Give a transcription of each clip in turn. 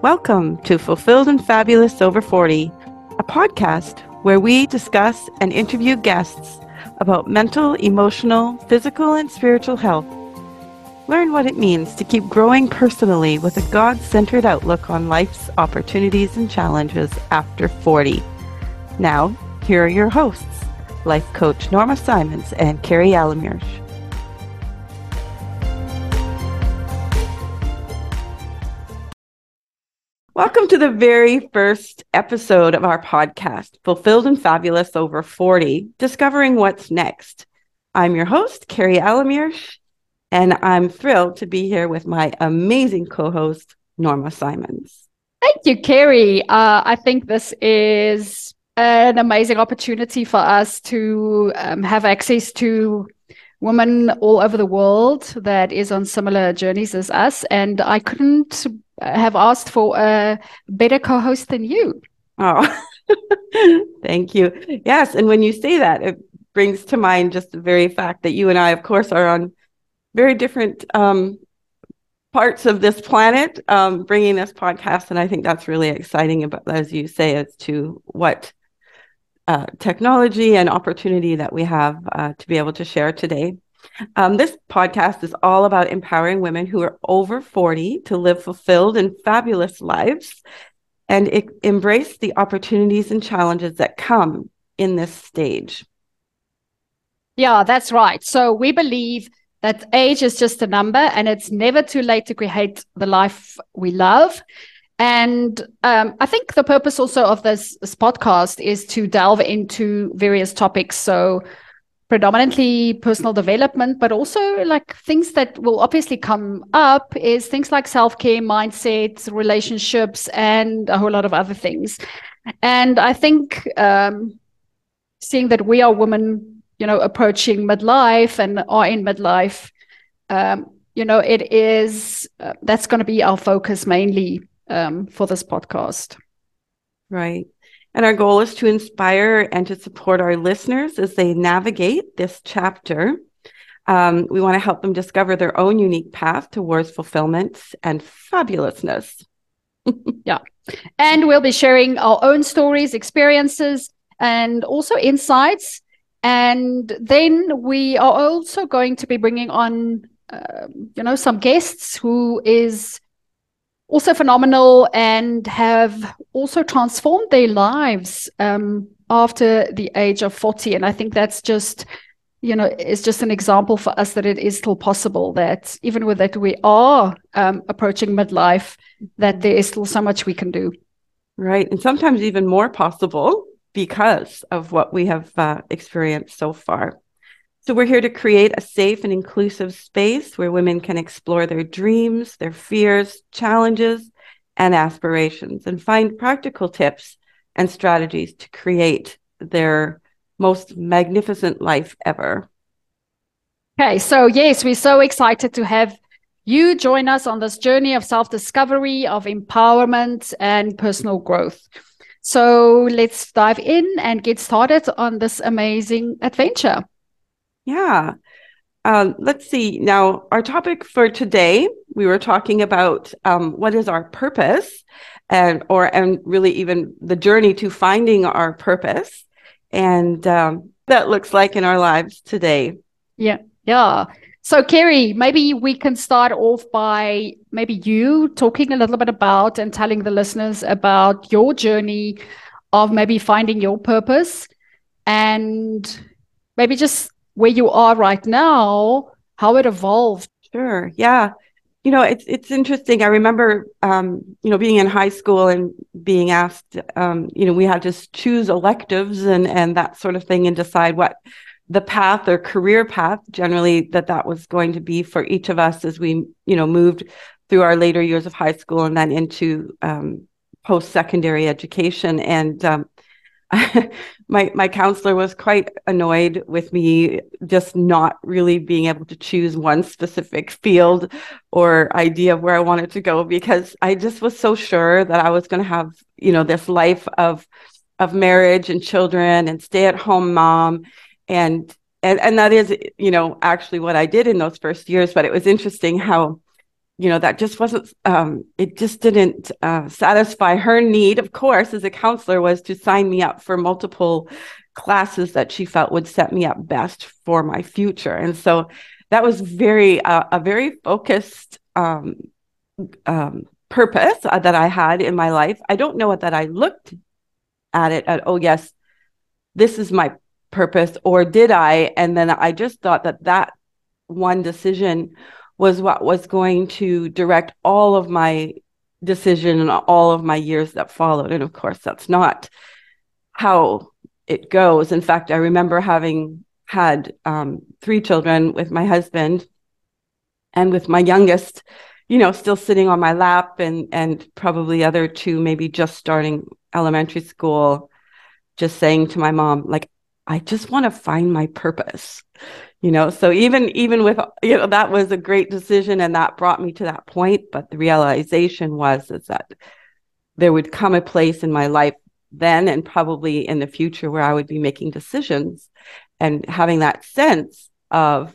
Welcome to Fulfilled and Fabulous Over 40, a podcast where we discuss and interview guests about mental, emotional, physical, and spiritual health. Learn what it means to keep growing personally with a God centered outlook on life's opportunities and challenges after 40. Now, here are your hosts, life coach Norma Simons and Carrie Alamirsch. Welcome to the very first episode of our podcast, Fulfilled and Fabulous Over 40, Discovering What's Next. I'm your host, Carrie Alamirsch, and I'm thrilled to be here with my amazing co host, Norma Simons. Thank you, Carrie. Uh, I think this is an amazing opportunity for us to um, have access to women all over the world that is on similar journeys as us. And I couldn't have asked for a better co-host than you. Oh, thank you. Yes, and when you say that, it brings to mind just the very fact that you and I, of course, are on very different um, parts of this planet, um, bringing this podcast, and I think that's really exciting. About as you say, as to what uh, technology and opportunity that we have uh, to be able to share today. Um, this podcast is all about empowering women who are over 40 to live fulfilled and fabulous lives and embrace the opportunities and challenges that come in this stage. Yeah, that's right. So we believe that age is just a number and it's never too late to create the life we love. And um, I think the purpose also of this, this podcast is to delve into various topics. So predominantly personal development, but also like things that will obviously come up is things like self care, mindset, relationships, and a whole lot of other things. And I think um, seeing that we are women, you know, approaching midlife and are in midlife, um, you know, it is uh, that's going to be our focus mainly um, for this podcast. Right. And our goal is to inspire and to support our listeners as they navigate this chapter. Um, we want to help them discover their own unique path towards fulfillment and fabulousness. yeah. And we'll be sharing our own stories, experiences, and also insights. And then we are also going to be bringing on, uh, you know, some guests who is also phenomenal and have also transformed their lives um, after the age of 40 and i think that's just you know is just an example for us that it is still possible that even with that we are um, approaching midlife that there is still so much we can do. Right. And sometimes even more possible because of what we have uh, experienced so far so, we're here to create a safe and inclusive space where women can explore their dreams, their fears, challenges, and aspirations, and find practical tips and strategies to create their most magnificent life ever. Okay, so yes, we're so excited to have you join us on this journey of self discovery, of empowerment, and personal growth. So, let's dive in and get started on this amazing adventure. Yeah. Um, let's see. Now, our topic for today, we were talking about um, what is our purpose, and or and really even the journey to finding our purpose, and um, that looks like in our lives today. Yeah, yeah. So, Carrie, maybe we can start off by maybe you talking a little bit about and telling the listeners about your journey of maybe finding your purpose, and maybe just where you are right now, how it evolved. Sure. Yeah. You know, it's it's interesting. I remember, um, you know, being in high school and being asked, um, you know, we had to choose electives and and that sort of thing, and decide what the path or career path generally that that was going to be for each of us as we, you know, moved through our later years of high school and then into um, post secondary education. And um, my my counselor was quite annoyed with me just not really being able to choose one specific field or idea of where I wanted to go because I just was so sure that I was going to have you know this life of of marriage and children and stay at home mom. And and and that is you know actually what I did in those first years but it was interesting how you know that just wasn't um, it just didn't uh, satisfy her need of course as a counselor was to sign me up for multiple classes that she felt would set me up best for my future. And so that was very uh, a very focused um, um, purpose uh, that i had in my life. I don't know that i looked at it at oh yes this is my purpose or did i? And then i just thought that that one decision was what was going to direct all of my decision and all of my years that followed. And of course, that's not how it goes. In fact, I remember having had um, three children with my husband and with my youngest, you know, still sitting on my lap and and probably other two maybe just starting elementary school, just saying to my mom, like, I just want to find my purpose you know? So even even with you know that was a great decision and that brought me to that point but the realization was is that there would come a place in my life then and probably in the future where i would be making decisions and having that sense of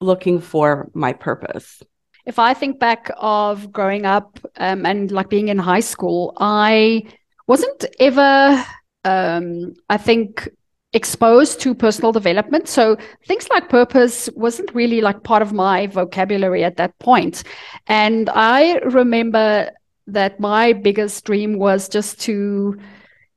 looking for my purpose. If i think back of growing up um, and like being in high school i wasn't ever um, i think exposed to personal development. So things like purpose wasn't really like part of my vocabulary at that point. And I remember that my biggest dream was just to,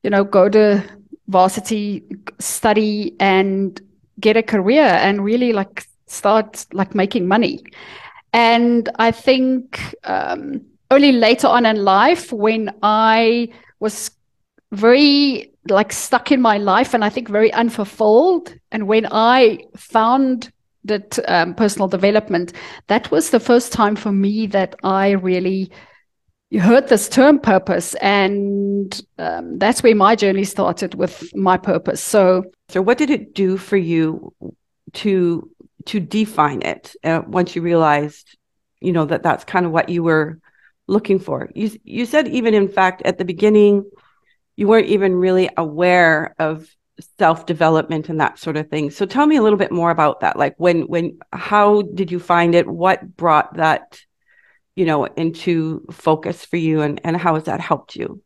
you know, go to varsity, study and get a career and really like start like making money. And I think um, only later on in life when I was very like stuck in my life and I think very unfulfilled. And when I found that um, personal development, that was the first time for me that I really heard this term purpose. And um, that's where my journey started with my purpose. So, so what did it do for you to to define it uh, once you realized, you know, that that's kind of what you were looking for? You you said even in fact at the beginning you weren't even really aware of self development and that sort of thing. So tell me a little bit more about that. Like when when how did you find it? What brought that you know into focus for you and and how has that helped you?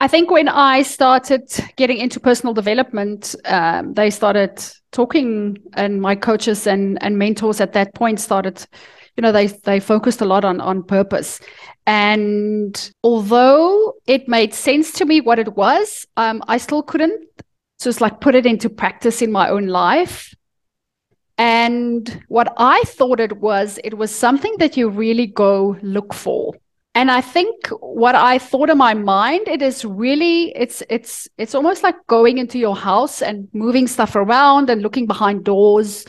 I think when I started getting into personal development, um, they started talking, and my coaches and and mentors at that point started you know they they focused a lot on on purpose. And although it made sense to me what it was um, i still couldn't just like put it into practice in my own life. And what i thought it was it was something that you really go look for. And i think what i thought in my mind it is really it's it's it's almost like going into your house and moving stuff around and looking behind doors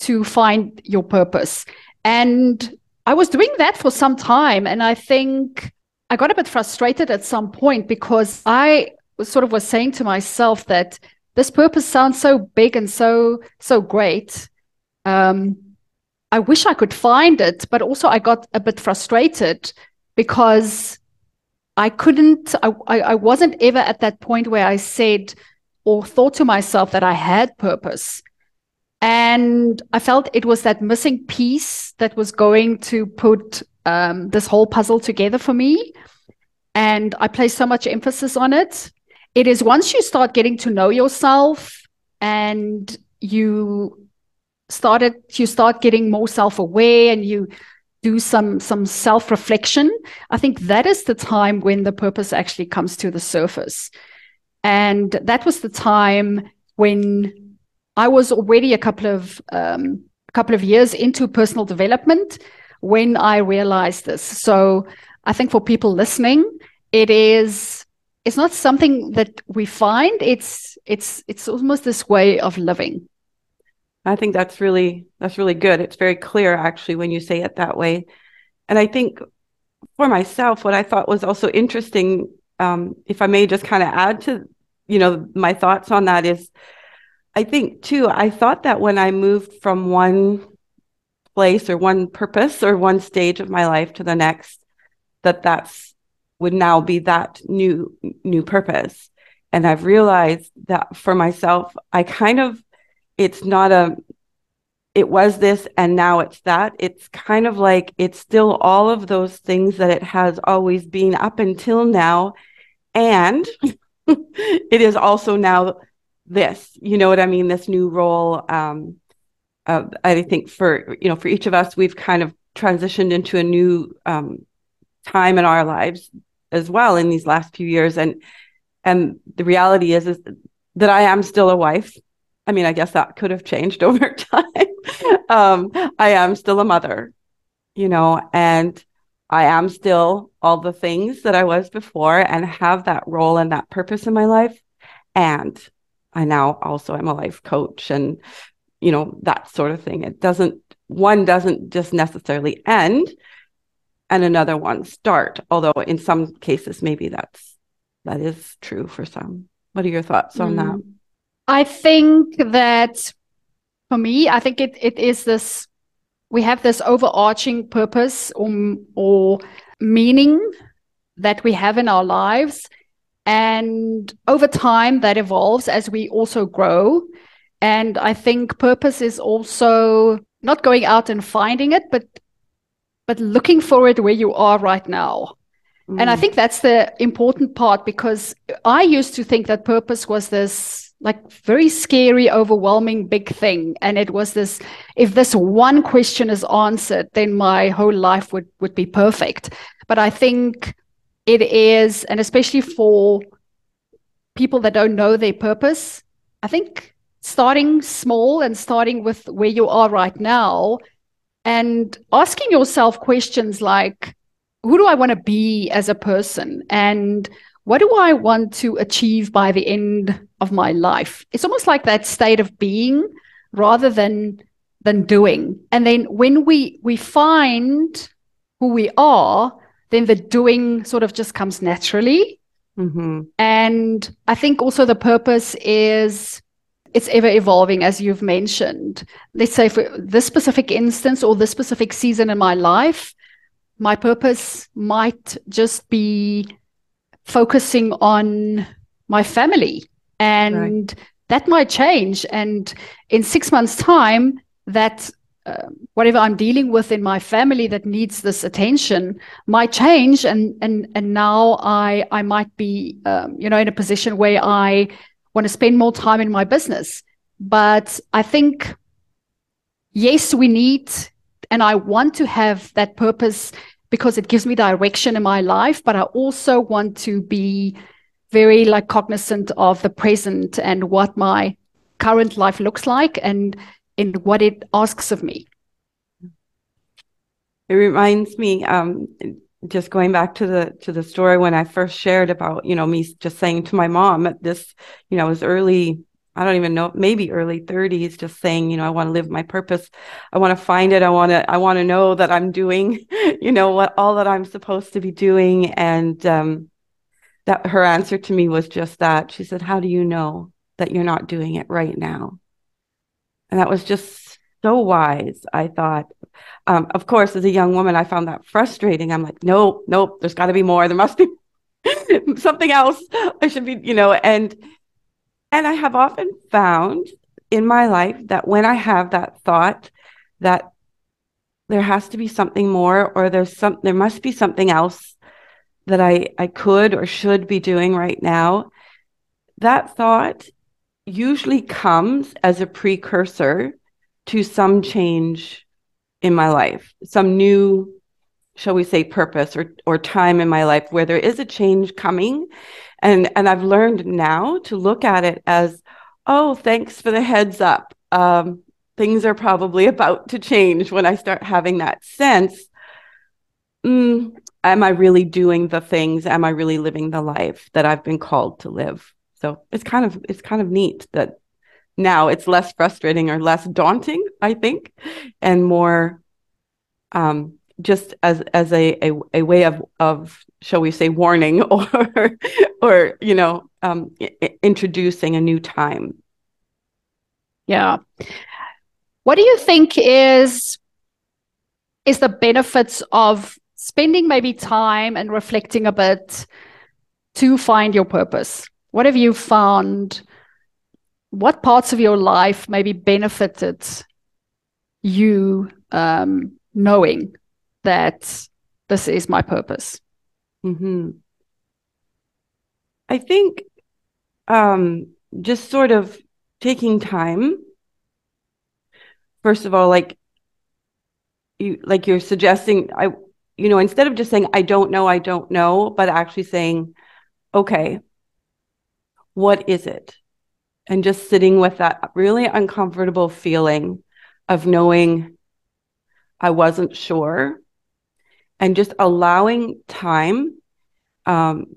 to find your purpose and I was doing that for some time. And I think I got a bit frustrated at some point because I sort of was saying to myself that this purpose sounds so big and so, so great. Um, I wish I could find it, but also I got a bit frustrated because I couldn't, I, I wasn't ever at that point where I said or thought to myself that I had purpose. And I felt it was that missing piece that was going to put um, this whole puzzle together for me. And I place so much emphasis on it. It is once you start getting to know yourself and you started you start getting more self-aware and you do some some self-reflection i think that is the time when the purpose actually comes to the surface and that was the time when I was already a couple of um, a couple of years into personal development when I realized this. So I think for people listening, it is it's not something that we find. It's it's it's almost this way of living. I think that's really that's really good. It's very clear actually when you say it that way. And I think for myself, what I thought was also interesting, um, if I may just kind of add to, you know, my thoughts on that is I think too, I thought that when I moved from one place or one purpose or one stage of my life to the next, that that's would now be that new new purpose. And I've realized that for myself, I kind of it's not a it was this and now it's that. It's kind of like it's still all of those things that it has always been up until now. And it is also now this, you know what I mean? This new role. Um, uh, I think for, you know, for each of us, we've kind of transitioned into a new um, time in our lives as well in these last few years. And, and the reality is, is that I am still a wife. I mean, I guess that could have changed over time. um, I am still a mother, you know, and I am still all the things that I was before and have that role and that purpose in my life. And I now also am a life coach and, you know, that sort of thing. It doesn't, one doesn't just necessarily end and another one start, although in some cases, maybe that's, that is true for some. What are your thoughts on mm. that? I think that for me, I think it, it is this we have this overarching purpose or, or meaning that we have in our lives. And over time, that evolves as we also grow. And I think purpose is also not going out and finding it, but but looking for it where you are right now. Mm. And I mm. think that's the important part because I used to think that purpose was this like very scary, overwhelming, big thing. And it was this if this one question is answered, then my whole life would, would be perfect. But I think it is, and especially for people that don't know their purpose, I think starting small and starting with where you are right now and asking yourself questions like, who do I want to be as a person? And what do I want to achieve by the end of my life? It's almost like that state of being rather than than doing. And then when we we find who we are, then the doing sort of just comes naturally. Mm-hmm. And I think also the purpose is it's ever evolving, as you've mentioned. Let's say for this specific instance or this specific season in my life, my purpose might just be focusing on my family and right. that might change and in six months time that uh, whatever i'm dealing with in my family that needs this attention might change and and and now i i might be um, you know in a position where i want to spend more time in my business. But i think yes we need and i want to have that purpose because it gives me direction in my life, but I also want to be very like cognizant of the present and what my current life looks like. And in what it asks of me. It reminds me, um, just going back to the to the story when I first shared about, you know, me just saying to my mom at this, you know, it was early I don't even know, maybe early 30s, just saying, you know, I want to live my purpose. I want to find it. I want to, I want to know that I'm doing, you know, what all that I'm supposed to be doing. And um, that her answer to me was just that. She said, How do you know that you're not doing it right now? And that was just so wise. I thought, um, of course, as a young woman, I found that frustrating. I'm like, nope, nope, there's got to be more. There must be something else. I should be, you know, and and I have often found in my life that when I have that thought that there has to be something more or there's some there must be something else that I I could or should be doing right now, that thought usually comes as a precursor to some change in my life, some new shall we say purpose or or time in my life where there is a change coming. And and i've learned now to look at it as oh thanks for the heads up. Um, things are probably about to change when i start having that sense. Mm, am i really doing the things? Am i really living the life that i've been called to live so it's kind of it's kind of neat that now it's less frustrating or less daunting i think and more um, just as as a, a, a way of of shall we say warning or or you know um, I- introducing a new time. Yeah. What do you think is is the benefits of spending maybe time and reflecting a bit to find your purpose what have you found what parts of your life maybe benefited you um, knowing that this is my purpose. Mm-hmm. I think um, just sort of taking time. First of all, like you, like you're suggesting, I, you know, instead of just saying I don't know, I don't know, but actually saying, okay, what is it? And just sitting with that really uncomfortable feeling of knowing I wasn't sure and just allowing time um,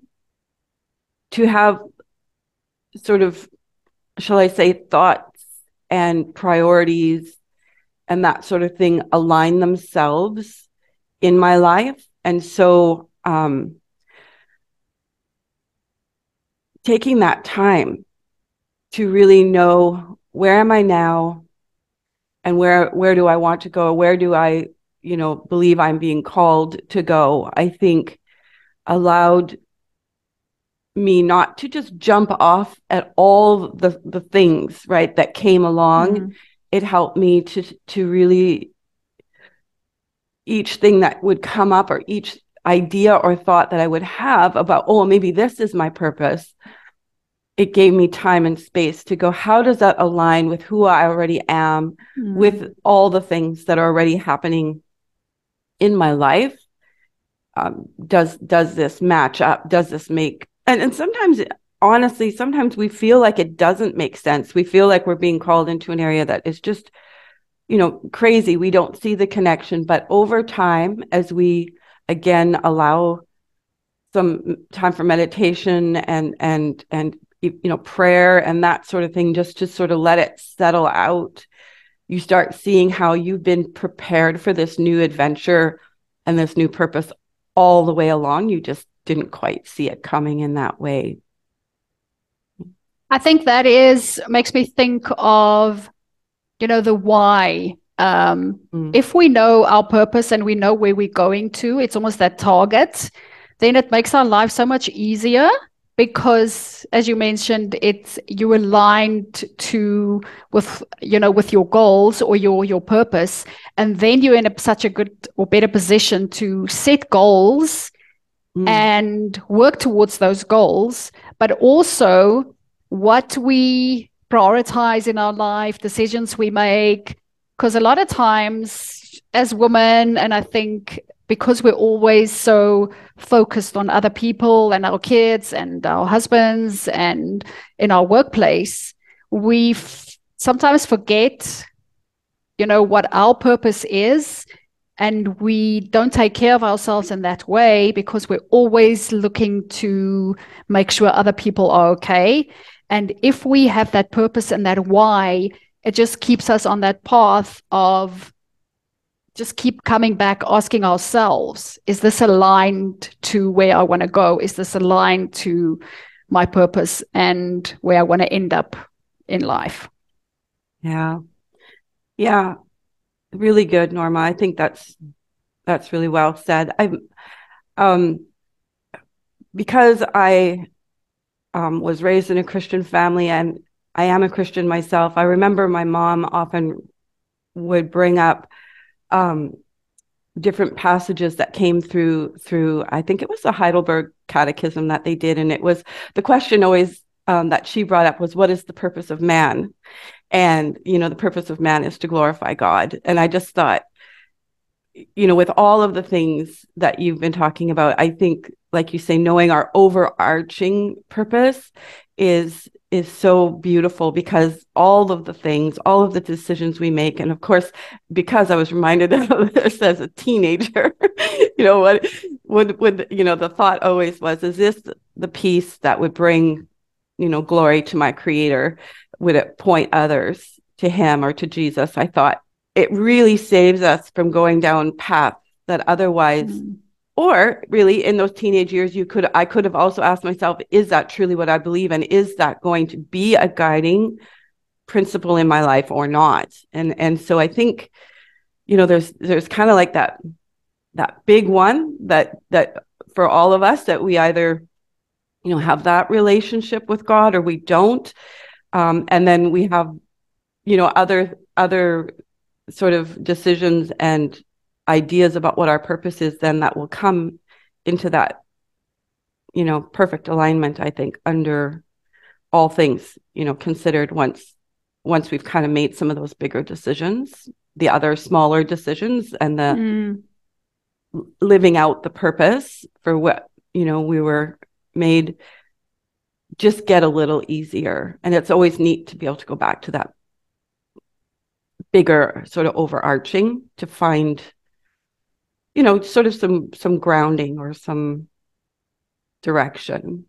to have sort of, shall I say, thoughts and priorities and that sort of thing align themselves in my life. And so, um, taking that time to really know where am I now and where where do I want to go? Where do I, you know, believe I'm being called to go? I think allowed me not to just jump off at all the the things right that came along mm-hmm. it helped me to to really each thing that would come up or each idea or thought that i would have about oh maybe this is my purpose. It gave me time and space to go how does that align with who i already am mm-hmm. with all the things that are already happening in my life? Um, does does this match up? Does this make and and sometimes honestly sometimes we feel like it doesn't make sense. We feel like we're being called into an area that is just you know crazy. We don't see the connection but over time as we again allow some time for meditation and and and you know prayer and that sort of thing just to sort of let it settle out you start seeing how you've been prepared for this new adventure and this new purpose all the way along you just didn't quite see it coming in that way. I think that is makes me think of, you know, the why. Um, mm. If we know our purpose and we know where we're going to, it's almost that target. Then it makes our life so much easier because, as you mentioned, it's you aligned to with you know with your goals or your your purpose, and then you're in a, such a good or better position to set goals mm. and work towards those goals, but also what we prioritize in our life, decisions we make. Because a lot of times, as women, and I think because we're always so focused on other people and our kids and our husbands and in our workplace, we f- sometimes forget, you know, what our purpose is and we don't take care of ourselves in that way because we're always looking to make sure other people are okay. And if we have that purpose and that why it just keeps us on that path of just keep coming back asking ourselves is this aligned to where i want to go is this aligned to my purpose and where i want to end up in life yeah yeah really good, Norma. I think that's that's really well said. I um because I um, was raised in a Christian family and I am a Christian myself. I remember my mom often would bring up um, different passages that came through through I think it was the Heidelberg Catechism that they did, and it was the question always um, that she brought up was, "What is the purpose of man?" and you know the purpose of man is to glorify god and i just thought you know with all of the things that you've been talking about i think like you say knowing our overarching purpose is is so beautiful because all of the things all of the decisions we make and of course because i was reminded of this as a teenager you know what would would you know the thought always was is this the piece that would bring you know glory to my creator would it point others to him or to Jesus, I thought it really saves us from going down paths that otherwise mm. Or really in those teenage years you could I could have also asked myself is that truly what I believe? And is that going to be a guiding principle in my life or not? And and so I think you know there's there's kind of like that that big one that that for all of us that we either you know have that relationship with God or we don't. Um, and then we have, you know, other other sort of decisions and ideas about what our purpose is, then that will come into that, you know, perfect alignment, I think, under all things, you know, considered once once we've kind of made some of those bigger decisions, the other smaller decisions and the mm. living out the purpose for what, you know, we were made just get a little easier. And it's always neat to be able to go back to that bigger sort of overarching to find you know sort of some some grounding or some direction.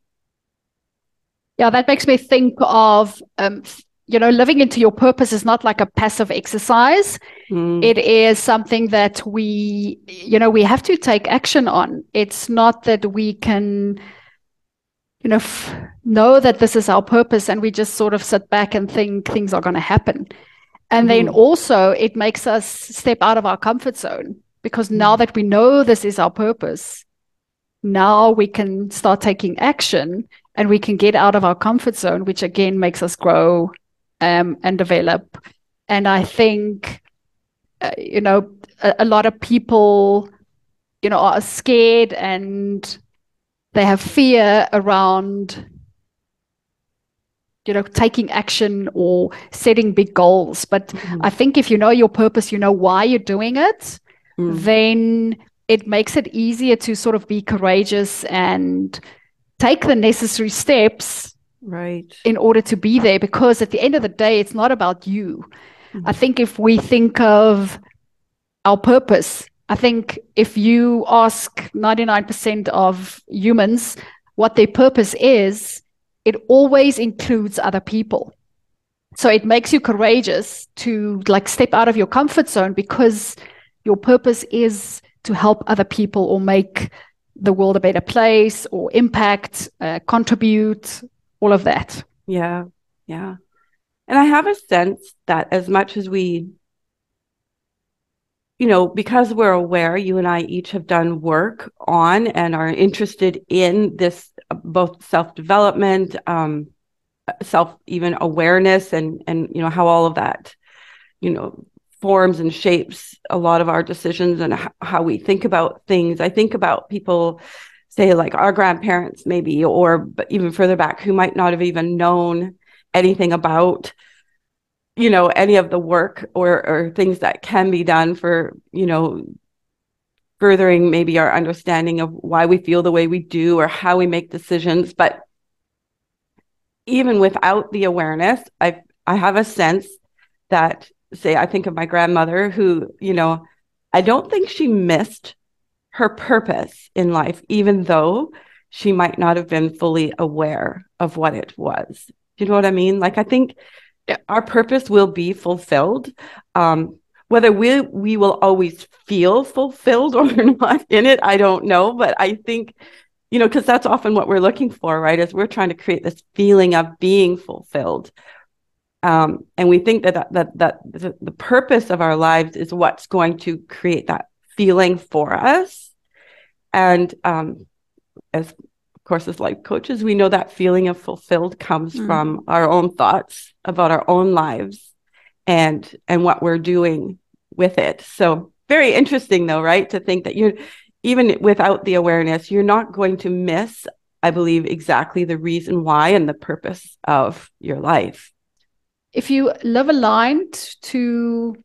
Yeah that makes me think of um, you know living into your purpose is not like a passive exercise. Mm. it is something that we you know we have to take action on. It's not that we can you know f- know that this is our purpose and we just sort of sit back and think things are going to happen. And mm-hmm. then also it makes us step out of our comfort zone because now that we know this is our purpose, now we can start taking action and we can get out of our comfort zone, which again makes us grow um, and develop. And I think, uh, you know, a, a lot of people, you know, are scared and they have fear around you know taking action or setting big goals but mm-hmm. i think if you know your purpose you know why you're doing it mm. then it makes it easier to sort of be courageous and take the necessary steps right in order to be there because at the end of the day it's not about you mm-hmm. i think if we think of our purpose i think if you ask 99% of humans what their purpose is it always includes other people. So it makes you courageous to like step out of your comfort zone because your purpose is to help other people or make the world a better place or impact, uh, contribute, all of that. Yeah. Yeah. And I have a sense that as much as we, you know, because we're aware, you and I each have done work on and are interested in this both self development, um, self even awareness, and and you know how all of that, you know, forms and shapes a lot of our decisions and how we think about things. I think about people say like our grandparents maybe or even further back who might not have even known anything about you know any of the work or or things that can be done for you know furthering maybe our understanding of why we feel the way we do or how we make decisions but even without the awareness i i have a sense that say i think of my grandmother who you know i don't think she missed her purpose in life even though she might not have been fully aware of what it was. Do you know what i mean? Like i think our purpose will be fulfilled. Um, whether we we will always feel fulfilled or not in it i don't know. But i think you know because that's often what we're looking for right is we're trying to create this feeling of being fulfilled um, and we think that that that the, the purpose of our lives is what's going to create that feeling for us and um, as of course as life coaches we know that feeling of fulfilled comes mm. from our own thoughts about our own lives and and what we're doing with it. So very interesting though, right? To think that you're even without the awareness, you're not going to miss, I believe, exactly the reason why and the purpose of your life. If you live aligned to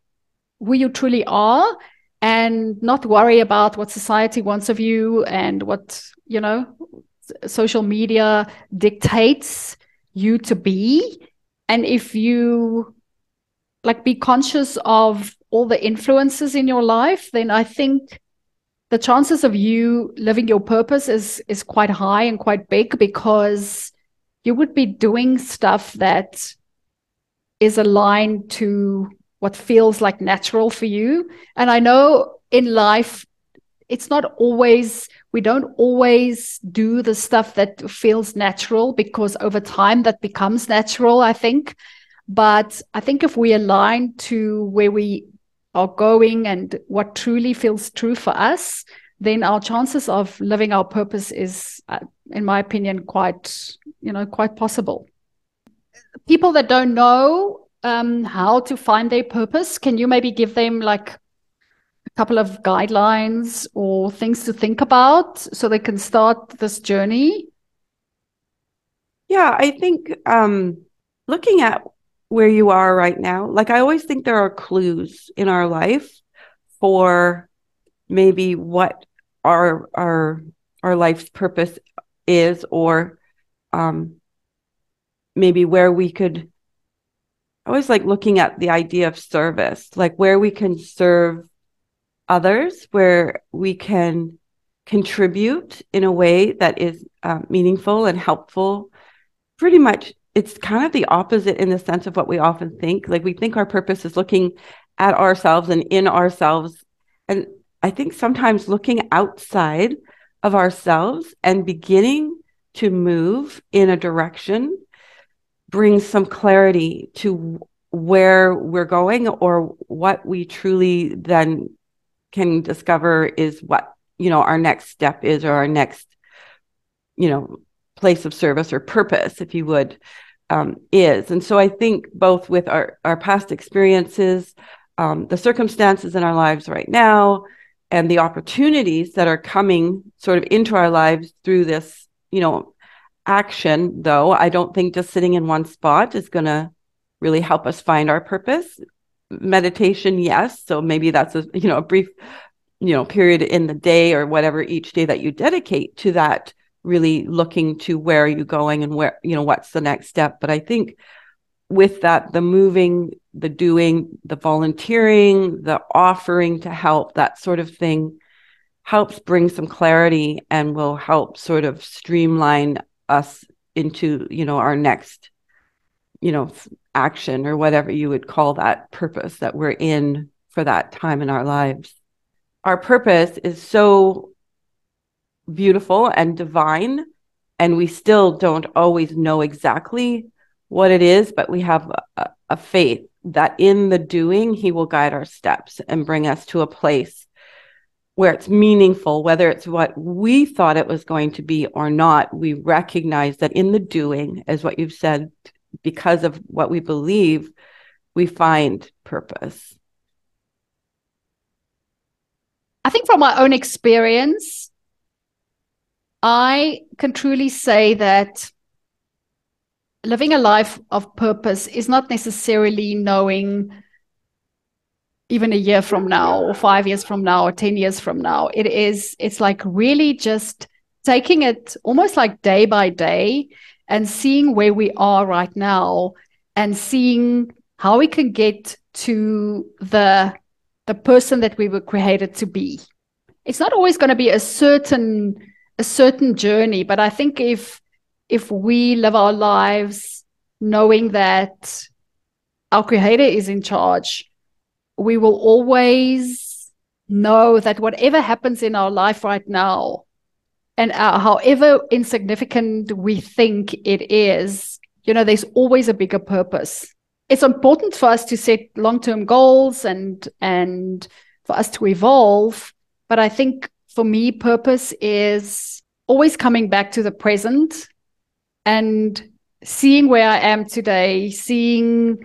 who you truly are and not worry about what society wants of you and what, you know, social media dictates you to be. And if you like be conscious of all the influences in your life, then I think the chances of you living your purpose is is quite high and quite big because you would be doing stuff that is aligned to what feels like natural for you. And I know in life, it's not always, we don't always do the stuff that feels natural because over time that becomes natural, I think. But I think if we align to where we are going and what truly feels true for us, then our chances of living our purpose is, uh, in my opinion, quite, you know, quite possible. People that don't know um, how to find their purpose, can you maybe give them like a couple of guidelines or things to think about so they can start this journey? Yeah, I think um, looking at where you are right now, like I always think there are clues in our life for maybe what our our our life's purpose is, or um, maybe where we could. I always like looking at the idea of service, like where we can serve others, where we can contribute in a way that is uh, meaningful and helpful pretty much it's kind of the opposite in the sense of what we often think. Like we think our purpose is looking at ourselves and in ourselves. And I think sometimes looking outside of ourselves and beginning to move in a direction brings some clarity to where we're going or what we truly then can discover is what you know our next step is or our next you know place of service or purpose, if you would, um, is. And so I think both with our, our past experiences, um, the circumstances in our lives right now, and the opportunities that are coming sort of into our lives through this, you know, action, though, I don't think just sitting in one spot is going to really help us find our purpose. Meditation, yes. So maybe that's a, you know, a brief, you know, period in the day or whatever each day that you dedicate to that really looking to where are you going and where you know what's the next step but i think with that the moving the doing the volunteering the offering to help that sort of thing helps bring some clarity and will help sort of streamline us into you know our next you know action or whatever you would call that purpose that we're in for that time in our lives our purpose is so beautiful and divine. And we still don't always know exactly what it is, but we have a, a faith that in the doing, He will guide our steps and bring us to a place where it's meaningful, whether it's what we thought it was going to be or not. We recognize that in the doing, as what you've said, because of what we believe, we find purpose. I think from my own experience, I can truly say that living a life of purpose is not necessarily knowing even a year from now or five years from now or 10 years from now. It is, it's like really just taking it almost like day by day and seeing where we are right now and seeing how we can get to the the person that we were created to be. It's not always going to be a certain a certain journey but i think if if we live our lives knowing that our creator is in charge we will always know that whatever happens in our life right now and uh, however insignificant we think it is you know there's always a bigger purpose. It's important for us to set long-term goals and and for us to evolve but i think for me, purpose is always coming back to the present and seeing where I am today, seeing,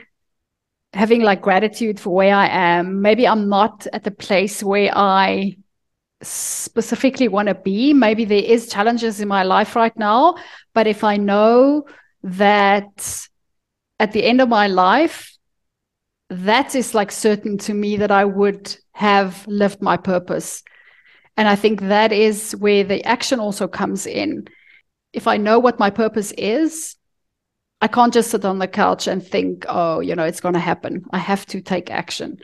having like gratitude for where I am. Maybe I'm not at the place where I specifically want to be. Maybe there is challenges in my life right now, but if I know that at the end of my life, that is like certain to me that I would have lived my purpose. And I think that is where the action also comes in. If I know what my purpose is, I can't just sit on the couch and think, oh, you know, it's going to happen. I have to take action.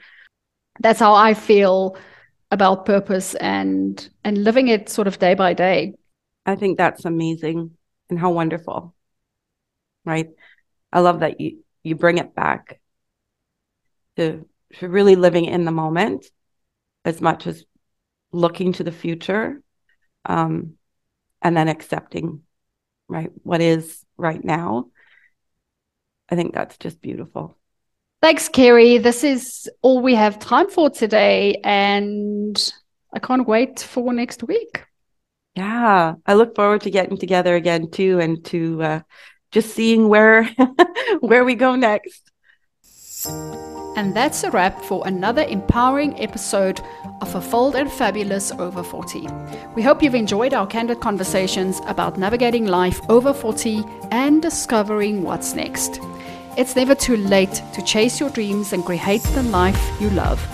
That's how I feel about purpose and and living it sort of day by day. I think that's amazing and how wonderful. Right? I love that you you bring it back to, to really living in the moment as much as looking to the future um, and then accepting right what is right now i think that's just beautiful thanks Carrie this is all we have time for today and i can't wait for next week yeah i look forward to getting together again too and to uh, just seeing where where we go next And that's a wrap for another empowering episode of Fulfilled and Fabulous Over 40. We hope you've enjoyed our candid conversations about navigating life over 40 and discovering what's next. It's never too late to chase your dreams and create the life you love.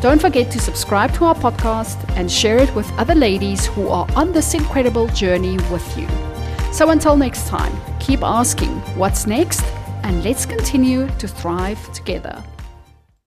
Don't forget to subscribe to our podcast and share it with other ladies who are on this incredible journey with you. So until next time, keep asking what's next and let's continue to thrive together.